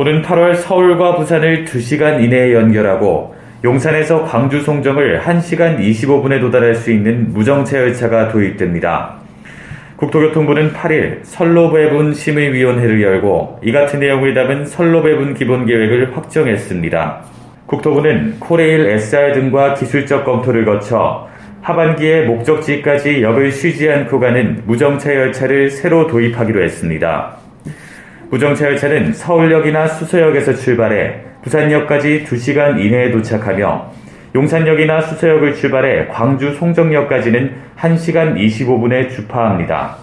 오는 8월 서울과 부산을 2시간 이내에 연결하고 용산에서 광주 송정을 1시간 25분에 도달할 수 있는 무정차 열차가 도입됩니다. 국토교통부는 8일 선로배분 심의위원회를 열고 이 같은 내용을 담은 선로배분 기본계획을 확정했습니다. 국토부는 코레일 SR 등과 기술적 검토를 거쳐 하반기에 목적지까지 역을 쉬지 않고 가는 무정차 열차를 새로 도입하기로 했습니다. 무정차 열차는 서울역이나 수서역에서 출발해 부산역까지 2시간 이내에 도착하며 용산역이나 수서역을 출발해 광주 송정역까지는 1시간 25분에 주파합니다.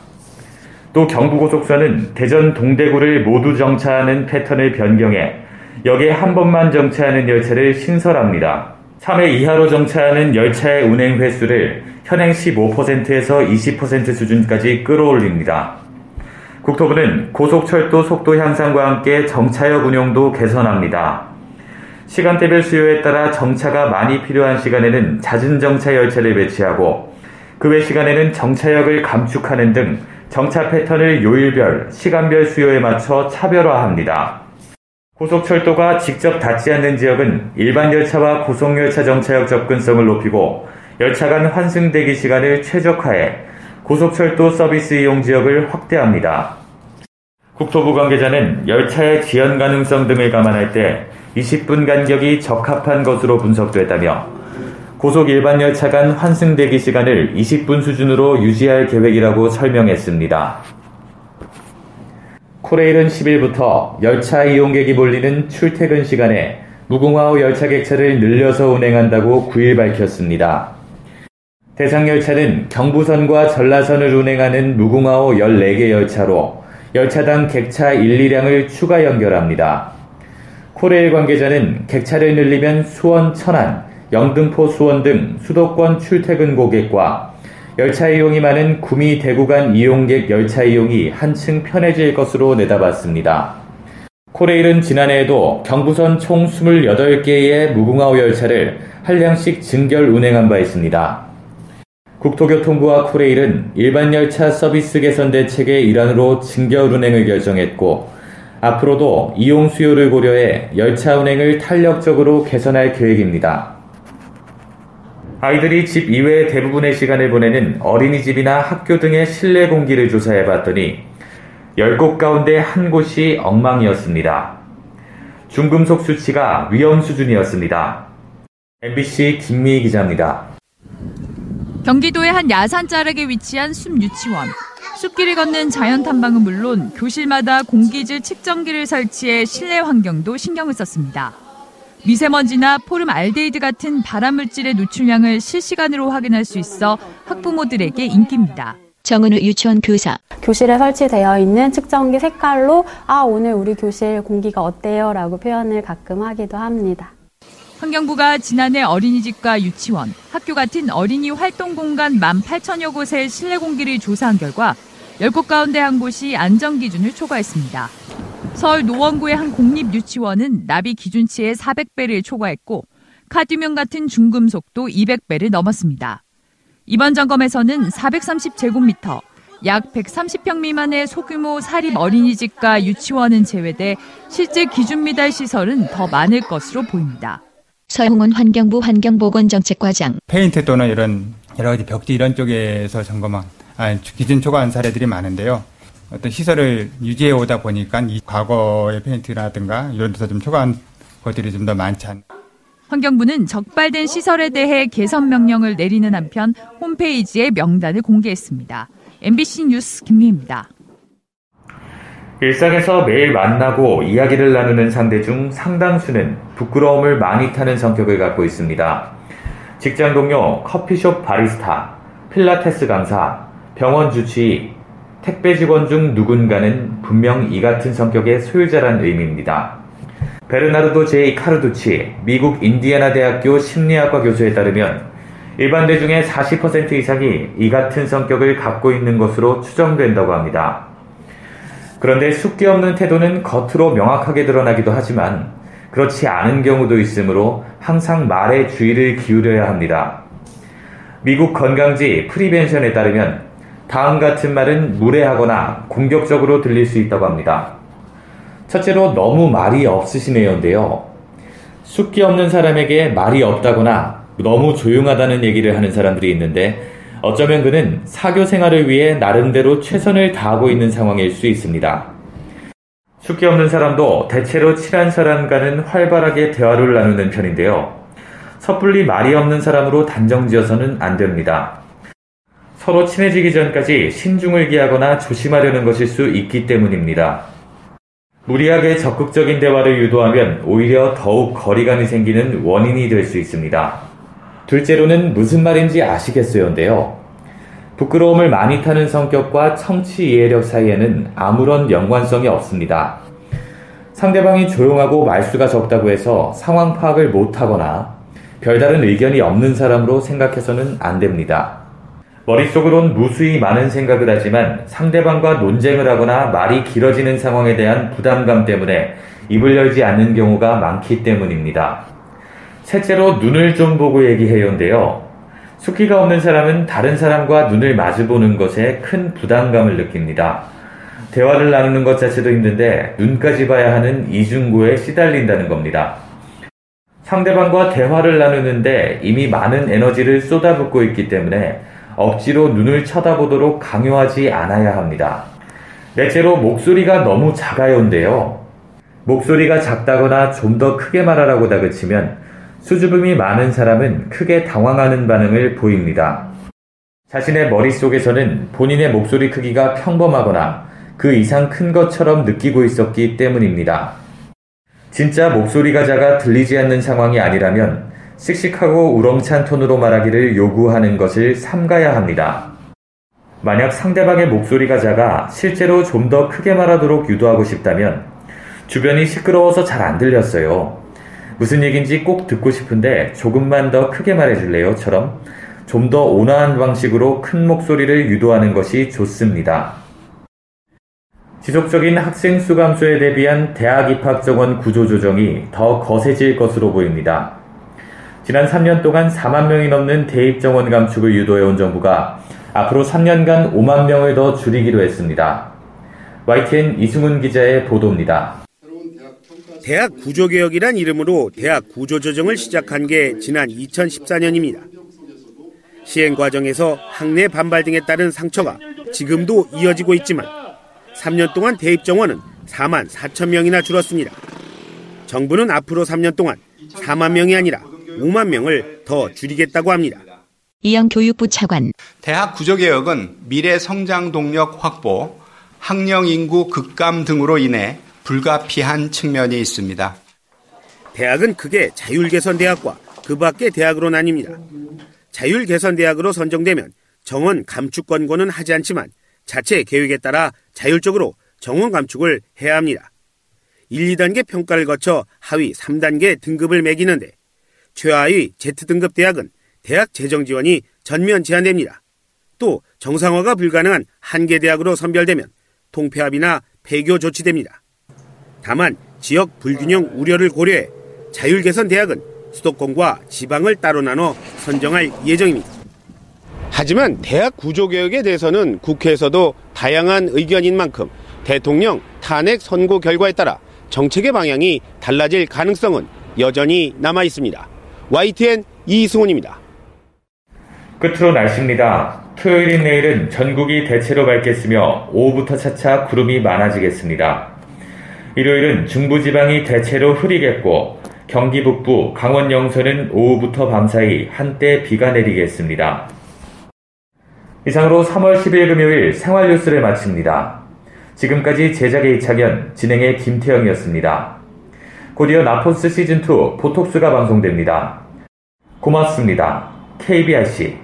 또 경부고속선은 대전 동대구를 모두 정차하는 패턴을 변경해 역에 한 번만 정차하는 열차를 신설합니다. 3회 이하로 정차하는 열차의 운행 횟수를 현행 15%에서 20% 수준까지 끌어올립니다. 국토부는 고속철도 속도 향상과 함께 정차역 운용도 개선합니다. 시간대별 수요에 따라 정차가 많이 필요한 시간에는 잦은 정차 열차를 배치하고 그 외 시간에는 정차역을 감축하는 등 정차 패턴을 요일별, 시간별 수요에 맞춰 차별화합니다. 고속철도가 직접 닿지 않는 지역은 일반 열차와 고속열차 정차역 접근성을 높이고 열차 간 환승 대기 시간을 최적화해 고속철도 서비스 이용 지역을 확대합니다. 국토부 관계자는 열차의 지연 가능성 등을 감안할 때 20분 간격이 적합한 것으로 분석됐다며 고속 일반 열차 간 환승 대기 시간을 20분 수준으로 유지할 계획이라고 설명했습니다. 코레일은 10일부터 열차 이용객이 몰리는 출퇴근 시간에 무궁화호 열차 객차를 늘려서 운행한다고 9일 밝혔습니다. 대상 열차는 경부선과 전라선을 운행하는 무궁화호 14개 열차로 열차당 객차 1, 2량을 추가 연결합니다. 코레일 관계자는 객차를 늘리면 수원 천안, 영등포 수원 등 수도권 출퇴근 고객과 열차 이용이 많은 구미 대구 간 이용객 열차 이용이 한층 편해질 것으로 내다봤습니다. 코레일은 지난해에도 경부선 총 28개의 무궁화호 열차를 한량씩 증결 운행한 바 있습니다. 국토교통부와 코레일은 일반 열차 서비스 개선 대책의 일환으로 증결 운행을 결정했고 앞으로도 이용 수요를 고려해 열차 운행을 탄력적으로 개선할 계획입니다. 아이들이 집 이외의 대부분의 시간을 보내는 어린이집이나 학교 등의 실내 공기를 조사해 봤더니 10곳 가운데 한 곳이 엉망이었습니다. 중금속 수치가 위험 수준이었습니다. MBC 김미희 기자입니다. 경기도의 한 야산 자락에 위치한 숲 유치원. 숲길을 걷는 자연 탐방은 물론 교실마다 공기질 측정기를 설치해 실내 환경도 신경을 썼습니다. 미세먼지나 포름 알데히드 같은 발암물질의 노출량을 실시간으로 확인할 수 있어 학부모들에게 인기입니다. 정은우 유치원 교사. 교실에 설치되어 있는 측정기 색깔로 아 오늘 우리 교실 공기가 어때요? 라고 표현을 가끔 하기도 합니다. 환경부가 지난해 어린이집과 유치원, 학교 같은 어린이 활동 공간 18,000여 곳의 실내 공기를 조사한 결과 10곳 가운데 한 곳이 안전 기준을 초과했습니다. 서울 노원구의 한 공립 유치원은 나비 기준치의 400배를 초과했고 카드뮴 같은 중금속도 200배를 넘었습니다. 이번 점검에서는 430제곱미터, 약 130평 미만의 소규모 사립 어린이집과 유치원은 제외돼 실제 기준 미달 시설은 더 많을 것으로 보입니다. 서영훈 환경부 환경보건정책과장. 페인트 또는 이런 여러 가지 벽지 이런 쪽에서 점검한 아, 기준 초과한 사례들이 많은데요. 어떤 시설을 유지해 오다 보니까 이 과거의 페인트라든가 이런 데서 좀 초과한 것들이 좀 더 많지 않. 환경부는 적발된 시설에 대해 개선 명령을 내리는 한편 홈페이지에 명단을 공개했습니다. MBC 뉴스 김미입니다. 일상에서 매일 만나고 이야기를 나누는 상대 중 상당수는 부끄러움을 많이 타는 성격을 갖고 있습니다. 직장 동료, 커피숍 바리스타, 필라테스 강사, 병원 주치의, 택배 직원 중 누군가는 분명 이 같은 성격의 소유자란 의미입니다. 베르나르도 제이 카르두치 미국 인디애나 대학교 심리학과 교수에 따르면 일반 대 중에 40% 이상이 이 같은 성격을 갖고 있는 것으로 추정된다고 합니다. 그런데 숙기 없는 태도는 겉으로 명확하게 드러나기도 하지만 그렇지 않은 경우도 있으므로 항상 말에 주의를 기울여야 합니다. 미국 건강지 프리벤션에 따르면 다음 같은 말은 무례하거나 공격적으로 들릴 수 있다고 합니다. 첫째로 너무 말이 없으시네요인데요. 숙기 없는 사람에게 말이 없다거나 너무 조용하다는 얘기를 하는 사람들이 있는데 어쩌면 그는 사교 생활을 위해 나름대로 최선을 다하고 있는 상황일 수 있습니다. 숙기 없는 사람도 대체로 친한 사람과는 활발하게 대화를 나누는 편인데요. 섣불리 말이 없는 사람으로 단정지어서는 안 됩니다. 서로 친해지기 전까지 신중을 기하거나 조심하려는 것일 수 있기 때문입니다. 무리하게 적극적인 대화를 유도하면 오히려 더욱 거리감이 생기는 원인이 될 수 있습니다. 둘째로는 무슨 말인지 아시겠어요인데요. 부끄러움을 많이 타는 성격과 청취 이해력 사이에는 아무런 연관성이 없습니다. 상대방이 조용하고 말수가 적다고 해서 상황 파악을 못하거나 별다른 의견이 없는 사람으로 생각해서는 안 됩니다. 머릿속으론 무수히 많은 생각을 하지만 상대방과 논쟁을 하거나 말이 길어지는 상황에 대한 부담감 때문에 입을 열지 않는 경우가 많기 때문입니다. 셋째로 눈을 좀 보고 얘기해요인데요. 숙기가 없는 사람은 다른 사람과 눈을 마주보는 것에 큰 부담감을 느낍니다. 대화를 나누는 것 자체도 힘든데 눈까지 봐야 하는 이중고에 시달린다는 겁니다. 상대방과 대화를 나누는데 이미 많은 에너지를 쏟아붓고 있기 때문에 억지로 눈을 쳐다보도록 강요하지 않아야 합니다. 넷째로 목소리가 너무 작아요인데요. 목소리가 작다거나 좀 더 크게 말하라고 다그치면 수줍음이 많은 사람은 크게 당황하는 반응을 보입니다. 자신의 머릿속에서는 본인의 목소리 크기가 평범하거나 그 이상 큰 것처럼 느끼고 있었기 때문입니다. 진짜 목소리가 작아 들리지 않는 상황이 아니라면 씩씩하고 우렁찬 톤으로 말하기를 요구하는 것을 삼가야 합니다. 만약 상대방의 목소리가 작아 실제로 좀 더 크게 말하도록 유도하고 싶다면 주변이 시끄러워서 잘 안 들렸어요. 무슨 얘기인지 꼭 듣고 싶은데 조금만 더 크게 말해줄래요?처럼 좀 더 온화한 방식으로 큰 목소리를 유도하는 것이 좋습니다. 지속적인 학생 수 감소에 대비한 대학 입학 정원 구조 조정이 더 거세질 것으로 보입니다. 지난 3년 동안 4만 명이 넘는 대입 정원 감축을 유도해온 정부가 앞으로 3년간 5만 명을 더 줄이기로 했습니다. YTN 이승훈 기자의 보도입니다. 대학 구조개혁이란 이름으로 대학 구조조정을 시작한 게 지난 2014년입니다. 시행 과정에서 학내 반발 등에 따른 상처가 지금도 이어지고 있지만 3년 동안 대입 정원은 4만 4천 명이나 줄었습니다. 정부는 앞으로 3년 동안 4만 명이 아니라 5만 명을 더 줄이겠다고 합니다. 이영 교육부 차관. 대학 구조개혁은 미래 성장 동력 확보, 학령 인구 급감 등으로 인해 불가피한 측면이 있습니다. 대학은 크게 자율개선대학과 그 밖의 대학으로 나뉩니다. 자율개선대학으로 선정되면 정원 감축 권고는 하지 않지만 자체 계획에 따라 자율적으로 정원 감축을 해야 합니다. 1, 2단계 평가를 거쳐 하위 3단계 등급을 매기는데 최하위 Z등급 대학은 대학 재정 지원이 전면 제한됩니다. 또 정상화가 불가능한 한계 대학으로 선별되면 통폐합이나 폐교 조치됩니다. 다만 지역 불균형 우려를 고려해 자율개선 대학은 수도권과 지방을 따로 나눠 선정할 예정입니다. 하지만 대학 구조 개혁에 대해서는 국회에서도 다양한 의견인 만큼 대통령 탄핵 선고 결과에 따라 정책의 방향이 달라질 가능성은 여전히 남아 있습니다. YTN 이승훈입니다. 끝으로 날씨입니다. 토요일인 내일은 전국이 대체로 맑겠으며 오후부터 차차 구름이 많아지겠습니다. 일요일은 중부지방이 대체로 흐리겠고 경기 북부, 강원 영서는 오후부터 밤사이 한때 비가 내리겠습니다. 이상으로 3월 10일 금요일 생활 뉴스를 마칩니다. 지금까지 제작의 이창현, 진행의 김태영이었습니다. 곧이어 나포스 시즌2 보톡스가 방송됩니다. 고맙습니다. KBRC